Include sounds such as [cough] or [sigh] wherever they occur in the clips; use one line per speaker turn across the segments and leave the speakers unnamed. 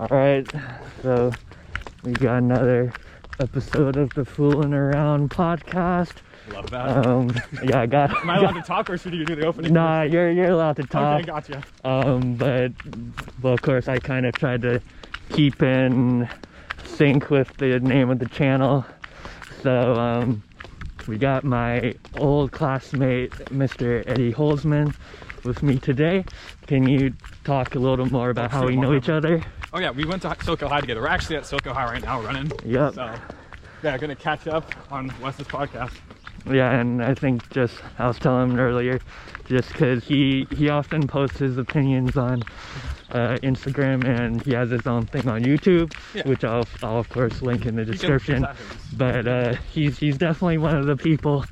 All right, so we got another episode of the Fooling Around podcast.
Love that.
Um, yeah, I got.
Am I allowed to [laughs] talk or should you do the opening?
Nah, you're you're allowed to talk.
Okay, gotcha.
Um, but well, of course, I kind of tried to keep in sync with the name of the channel. So um, we got my old classmate, Mr. Eddie Holzman, with me today. Can you talk a little more about how we know each other?
Oh yeah, we went to SoCo High together. We're actually at SoCo High right now running.
Yep.
So yeah, gonna catch up on Wes's podcast.
Yeah, and I think just I was telling him earlier, just because he he often posts his opinions on uh, Instagram and he has his own thing on YouTube,
Yeah.
which I'll I'll of course link in the description. But uh, he's he's definitely one of the people,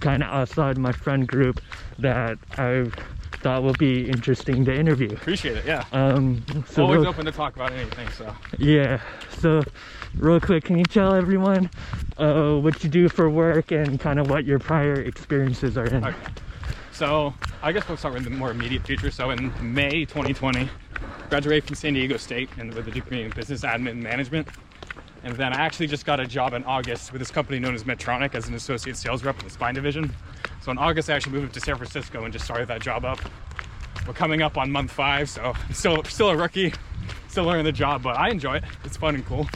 kind of outside my friend group, that I thought would be interesting to interview.
Appreciate it. Yeah.
Um, so
Always
real-
open to talk about anything. So
yeah. So, real quick, can you tell everyone uh, what you do for work and kind of what your prior experiences are in?
Okay. So I guess we'll start with the more immediate future. So in May 2020, graduated from San Diego State and with a degree in business admin and management. And then I actually just got a job in August with this company known as Medtronic as an associate sales rep in the spine division. So in August, I actually moved to San Francisco and just started that job up. We're coming up on month five, so I'm still still a rookie, still learning the job, but I enjoy it. It's fun and cool.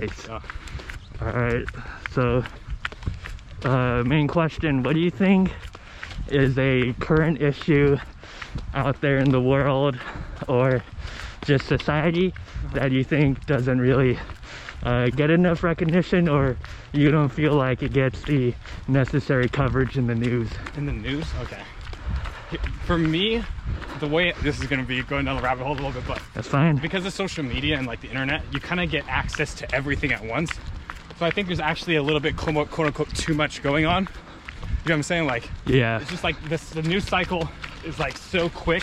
Nice.
So
All right. So, uh, main question: What do you think is a current issue out there in the world, or just society, that you think doesn't really uh, get enough recognition, or you don't feel like it gets the necessary coverage in the news?
in the news, okay. For me, the way this is gonna be going down the rabbit hole a little bit, but
That's fine.
because of social media and like the internet, you kind of get access to everything at once. So I think there's actually a little bit quote quote unquote too much going on. You know what I'm saying? Like
Yeah.
it's just like this the news cycle is like so quick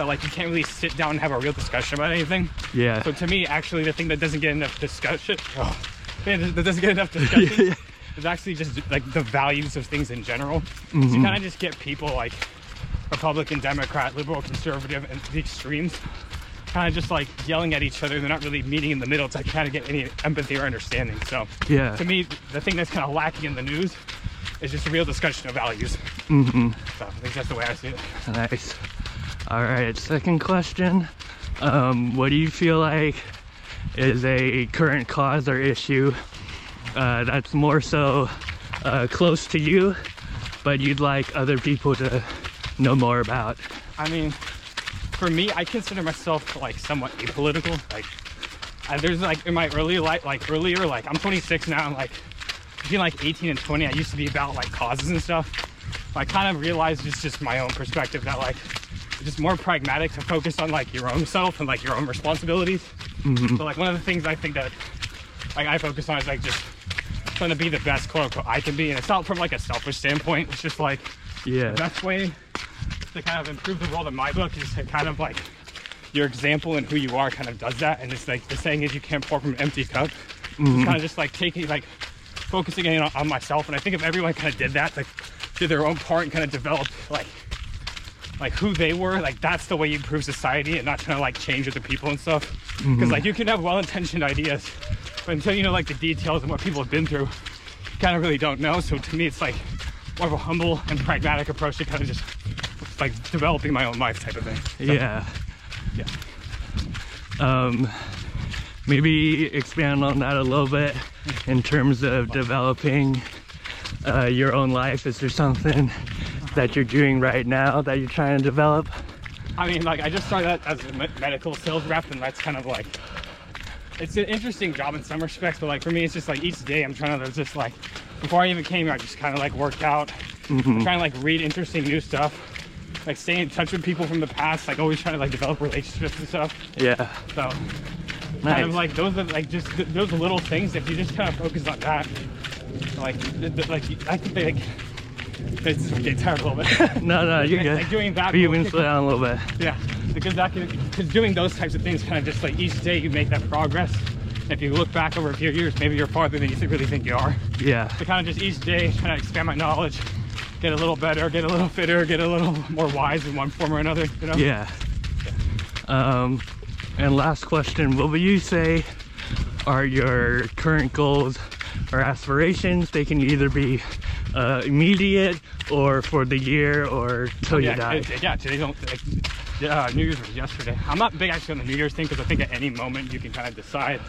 that like you can't really sit down and have a real discussion about anything.
Yeah.
So to me, actually, the thing that doesn't get enough discussion, [laughs] oh, man, that doesn't get enough [laughs] discussion, is actually just like the values of things in general. So you kind of just get people like Republican, Democrat, liberal, conservative, and the extremes, kind of just like yelling at each other. They're not really meeting in the middle to kind of get any empathy or understanding. So
Yeah.
to me, the thing that's kind of lacking in the news is just a real discussion of values. Mm-hmm. So I think that's the way I see it.
Nice. All right, second question. Um, what do you feel like is a current cause or issue uh, that's more so uh, close to you, but you'd like other people to know more about?
I mean, for me, I consider myself like somewhat apolitical. Like, I, there's like in my early life, like earlier, like I'm 26 now. and like between like 18 and 20, I used to be about like causes and stuff. I kind of realized it's just my own perspective that like just more pragmatic to focus on like your own self and like your own responsibilities. Mm-hmm. But like one of the things I think that like I focus on is like just trying to be the best quote unquote I can be, and it's not from like a selfish standpoint. It's just like
Yeah.
the best way to kind of improve the world in my book is to kind of like your example and who you are kind of does that. And it's like the saying is you can't pour from an empty cup. It's mm-hmm. kind of just like taking like focusing in on, on myself. And I think if everyone kind of did that, like did their own part and kind of developed like like who they were, like that's the way you improve society and not trying to like change other people and stuff. Because like you can have well-intentioned ideas, but until you know like the details and what people have been through, you kind of really don't know. So to me, it's like more of a humble and pragmatic approach to kind of just like developing my own life type of thing. So,
Yeah.
yeah.
Um, maybe expand on that a little bit in terms of developing uh, your own life. Is there something that you're doing right now that you're trying to develop?
I mean, like I just started that as a medical sales rep, and that's kind of like it's an interesting job in some respects. But like for me, it's just like each day I'm trying to just like before I even came here, I just kind of like worked out, I'm trying to like read interesting new stuff, like stay in touch with people from the past, like always trying to like develop relationships and stuff.
Yeah.
So
Nice.
kind of like those are like just th- those little things. If you just kind of focus on that, like th- th- like I think they like it's getting tired a little bit. [laughs]
no, no, you're good. [laughs]
Like doing that
You can slow down a little bit.
Yeah, because that can, because doing those types of things kind of just like each day you make that progress. If you look back over a few years, maybe you're farther than you really think you are.
Yeah.
So kind of just each day trying to expand my knowledge, get a little better, get a little fitter, get a little more wise in one form or another. You know?
Yeah. Um, And last question, what would you say are your current goals or aspirations? They can either be uh, immediate or for the year or till
yeah,
you die.
it- yeah. Today don't. Like, yeah, New Year's was yesterday. I'm not big actually on the New Year's thing because I think at any moment you can kind of decide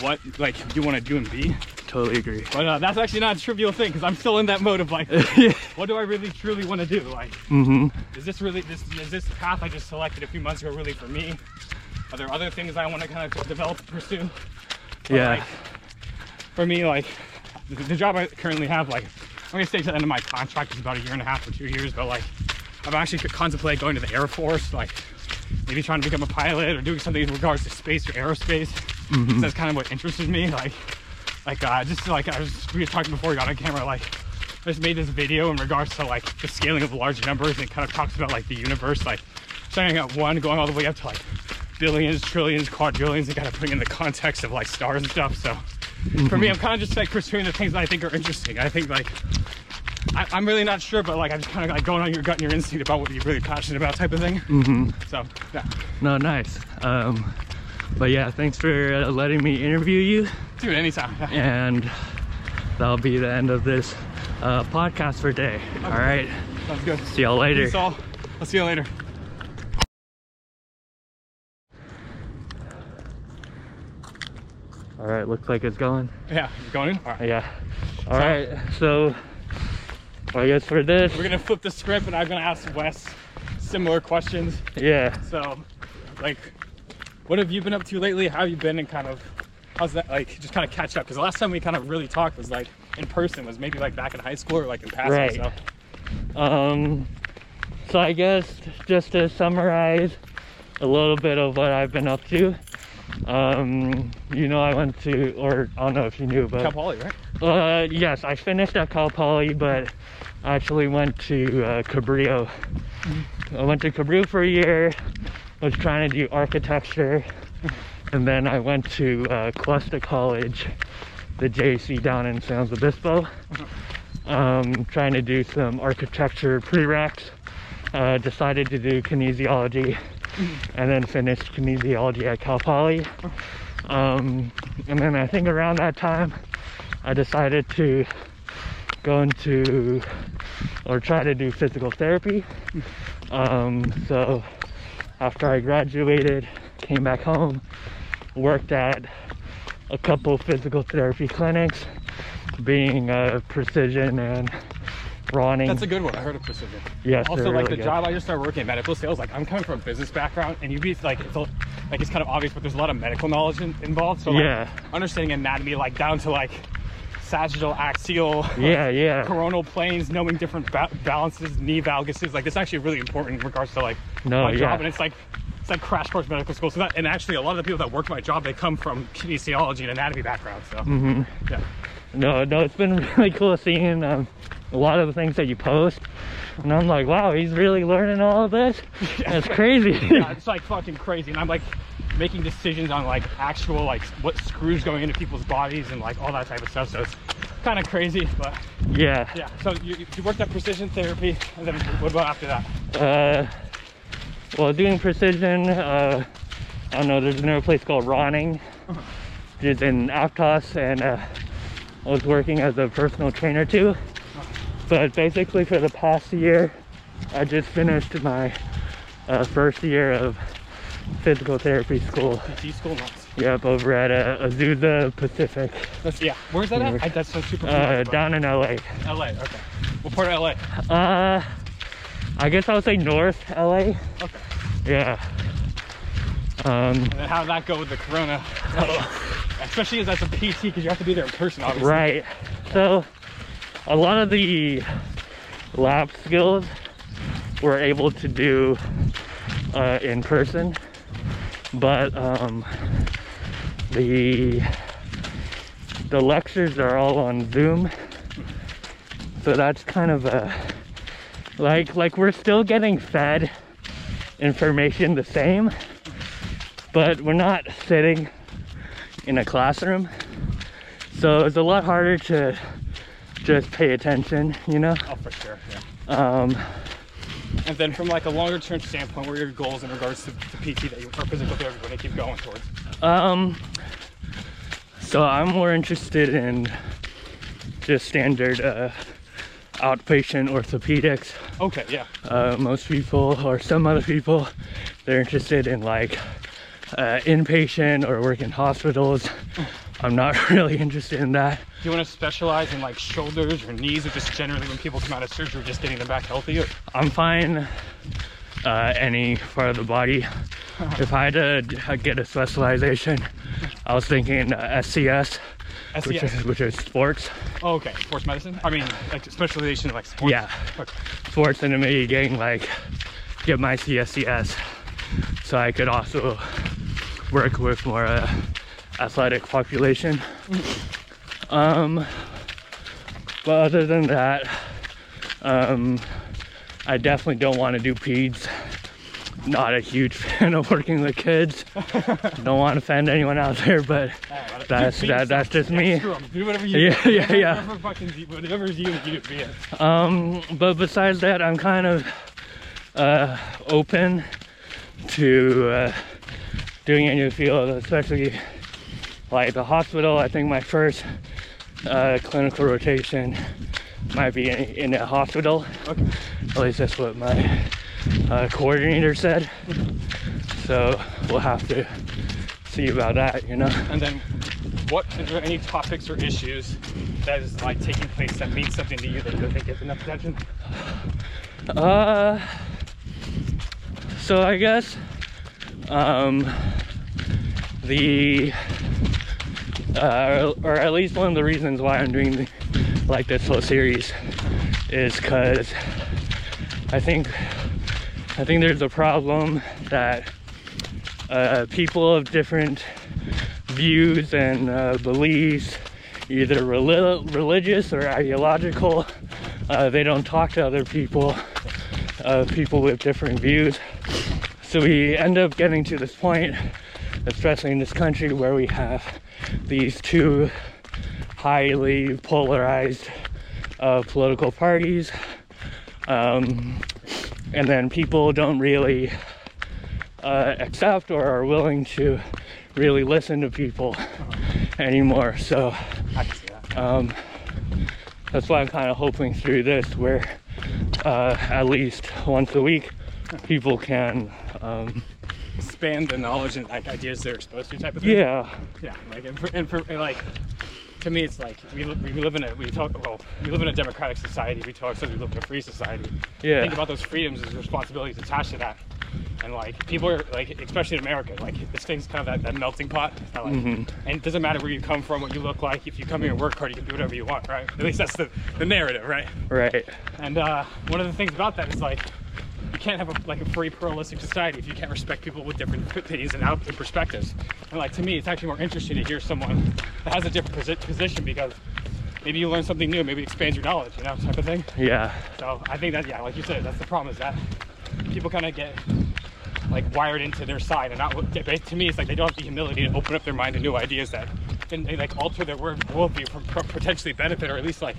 what like you want to do and be.
Totally agree.
But uh, that's actually not a trivial thing because I'm still in that mode of like, [laughs] what do I really truly want to do? Like,
Mm-hmm.
is this really this is this path I just selected a few months ago really for me? Are there other things I want to kind of develop pursue? But,
Yeah.
like, for me, like the, job I currently have, like I'm gonna stay to the end of my contract, is about a year and a half or two years. But like, I'm actually contemplating going to the Air Force, like maybe trying to become a pilot or doing something in regards to space or aerospace. 'Cause That's kind of what interested me. Like, like uh, just like I was we were talking before we got on camera, like. I just made this video in regards to like the scaling of large numbers and it kind of talks about like the universe, like starting at one, going all the way up to like billions, trillions, quadrillions, and kind of putting in the context of like stars and stuff. So for me, I'm kind of just like pursuing the things that I think are interesting. I think like I, I'm really not sure, but like I'm just kind of like going on your gut and your instinct about what you're really passionate about, type of thing.
Mm-hmm.
So yeah,
No, nice. Um, but yeah, thanks for uh, letting me interview you.
dude, anytime. Yeah.
And that'll be the end of this uh, podcast for today. All right.
Sounds good.
See y'all later.
Peace all. I'll see you later.
All right. Looks like it's going.
Yeah, you going in? All right.
Yeah. All right. So I guess for this,
We're gonna flip the script, and I'm gonna ask Wes similar questions.
yeah.
So, like, what have you been up to lately? How have you been, and kind of how's that? Like, just kind of catch up because the last time we kind of really talked was like in person, was maybe like back in high school or like in passing.
Right.
So,
Um, so I guess just to summarize a little bit of what I've been up to. Um, you know, I went to, or I don't know if you knew, but
Cal Poly, right?
Uh, yes, I finished at Cal Poly, but I actually went to uh, Cabrillo. I went to Cabrillo for a year, was trying to do architecture, and then I went to uh, Cuesta College, the JC down in San Luis Obispo, um, trying to do some architecture prereqs. Uh, decided to do kinesiology, and then finished kinesiology at Cal Poly. Um, and then I think around that time, I decided to go into or try to do physical therapy. Um, so after I graduated, came back home, worked at a couple physical therapy clinics, being a precision and
That's a good one. I heard of Precision.
yes,
Also, like
really
the
good.
job I just started working in medical sales, like I'm coming from a business background, and you'd be like, it's a, like it's kind of obvious, but there's a lot of medical knowledge in, involved. So like,
Yeah.
understanding anatomy, like down to like sagittal, axial,
Yeah, yeah.
coronal planes, knowing different ba- balances, knee valguses. Like, it's actually really important in regards to like
No,
my
yeah.
job, and it's like it's like crash course medical school. So that, and actually, a lot of the people that work my job, they come from kinesiology and anatomy background. So mm
-hmm.
yeah,
No, no, it's been [laughs] really cool seeing um, a lot of the things that you post. And I'm like, wow, he's really learning all of this? That's crazy. [laughs]
yeah, [laughs] it's like fucking crazy, and I'm like making decisions on like actual like what screws going into people's bodies and like all that type of stuff. So it's kind of crazy, but
yeah.
yeah. So you, you worked at precision therapy, and then what about after that?
Uh, well, doing precision, uh, I don't know, there's another place called Ronning, which is in Aptos, and uh, I was working as a personal trainer too. But basically, for the past year, I just finished my uh, first year of physical therapy school.
PT school, nuts.
Yep, over at uh, Azusa Pacific,
That's yeah. Where's that at? I, that's so super. cool.
uh, down in LA.
LA. Okay. What part of LA?
Uh, I guess I would say North LA.
Okay.
Yeah. Um,
And how did that go with the corona? [laughs] Especially as that's a PT because you have to be there in person, obviously.
right. So, a lot of the lab skills we're able to do uh, in person, but um, the the lectures are all on Zoom. So that's kind of a like like we're still getting fed information the same, but we're not sitting in a classroom. So it's a lot harder to just pay attention, you know?
Oh, for sure. Yeah.
Um,
And then from like a longer term standpoint, what are your goals in regards to, to PT that you or physical therapy want to keep going towards?
Um, so I'm more interested in just standard uh, outpatient orthopedics.
Okay, yeah.
Uh, most people, or some other people, they're interested in like uh, inpatient or work in hospitals. I'm not [laughs] really interested in that.
Do you want to specialize in like shoulders or knees, or just generally when people come out of surgery, just getting them back healthy? Or?
I'm fine uh, any part of the body. [laughs] If I had to uh, get a specialization, I was thinking uh, SCS, which
SES.
is, which is sports.
Oh, okay. Sports medicine? I mean, like specialization in like sports?
Yeah.
Okay.
sports and then maybe getting like get my CSCS so I could also work with more uh, athletic population. Um, but other than that, um, I definitely don't want to do peds. Not a huge [laughs] fan of working with kids. [laughs] don't want to offend anyone out there, but That's- that- that's just
Yeah,
me.
'em. Do whatever you
Yeah,
do.
yeah, yeah.
Whatever fucking whatever's you, do.
Um, but besides that, I'm kind of uh, open to uh, doing a new field, especially like the hospital. I think my first uh, clinical rotation might be in, in a hospital.
Okay.
At least that's what my uh, coordinator said. So we'll have to see about that, you know.
And then, what is there any topics or issues that is like taking place that means something to you that you don't think gets enough attention?
Uh, so I guess um, the uh, or at least one of the reasons why I'm doing the, like this whole series is because I think I think there's a problem that uh, people of different views and uh, beliefs, either reli- religious or ideological, uh, they don't talk to other people, uh, people with different views. So we end up getting to this point, especially in this country, where we have these two highly polarized uh, political parties. Um, and then people don't really uh, accept or are willing to really listen to people anymore. So
I can see that.
um, that's why I'm kind of hoping through this, where uh, at least once a week, people can, um,
Expand the knowledge and like ideas they're exposed to, type of thing.
yeah,
Yeah, like and, for, and, for, and like to me, it's like we, we live in a we talk well we live in a democratic society. We talk says we live in a free society.
yeah,
Think about those freedoms and responsibilities attached to that. And like people are like, especially in America, like this thing's kind of that, that melting pot. That, like,
Mhm.
And it doesn't matter where you come from, what you look like. If you come here and work hard, you can do whatever you want, right? At least that's the, the narrative, right?
right,
And uh, one of the things about that is like can't have a, like a free pluralistic society if you can't respect people with different opinions and out perspectives. And like to me, it's actually more interesting to hear someone that has a different posi- position because maybe you learn something new, maybe it expands your knowledge, you know, type of thing.
yeah,
So I think that yeah, like you said, that's the problem is that people kind of get like wired into their side and not to me it's like they don't have the humility to open up their mind to new ideas that can they like alter their world worldview for, for potentially benefit or at least like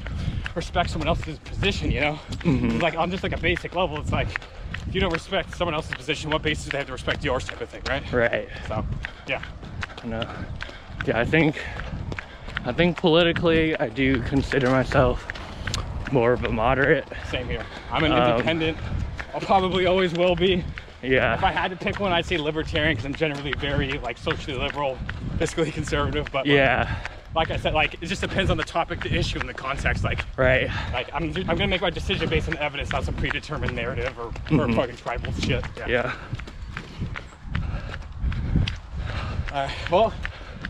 respect someone else's position you know mm-hmm. like on just like a basic level it's like if you don't respect someone else's position what basis do they have to respect yours type of thing right?
Right.
so yeah.
Know, yeah, I think, I think politically, I do consider myself more of a moderate.
same here. I'm an
Um,
independent. I'll probably always will be. Yeah. if i had to pick one i'd say libertarian because i'm generally very like socially liberal fiscally conservative but
yeah,
like I said, like it just depends on the topic, the issue, and the context. Like,
right,
like I'm, I'm gonna make my decision based on evidence, not some predetermined narrative or, or
Mhm.
fucking tribal shit.
yeah.
Uh, well,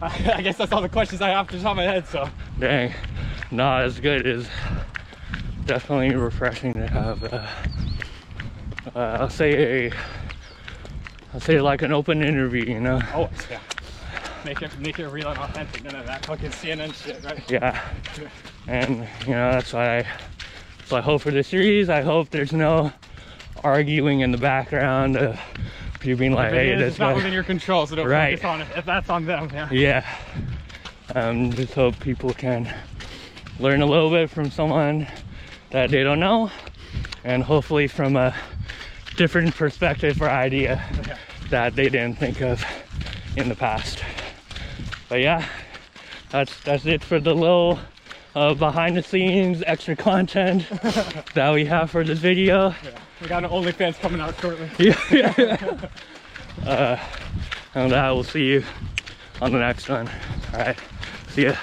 I, [laughs] I guess that's all the questions I have to top of my head. So,
Dang, not as good as definitely refreshing to have. Uh, uh, I'll say a, I'll say like an open interview, you know.
always, yeah. Make it, make it real and authentic. None of that fucking CNN shit, right?
Yeah, and you know that's why I, so I hope for the series. I hope there's no arguing in the background of people being like, "Hey,
is, it's not within your control, so don't
Right.
focus on it. If that's on them, yeah.
Yeah. Um, just hope people can learn a little bit from someone that they don't know, and hopefully from a different perspective or idea
Yeah.
that they didn't think of in the past. But yeah, that's that's it for the little uh, behind the scenes extra content [laughs] that we have for this video.
Yeah. We got an OnlyFans coming out shortly.
yeah, [laughs] yeah, yeah. Uh, and that we'll see you on the next one. All right, see ya.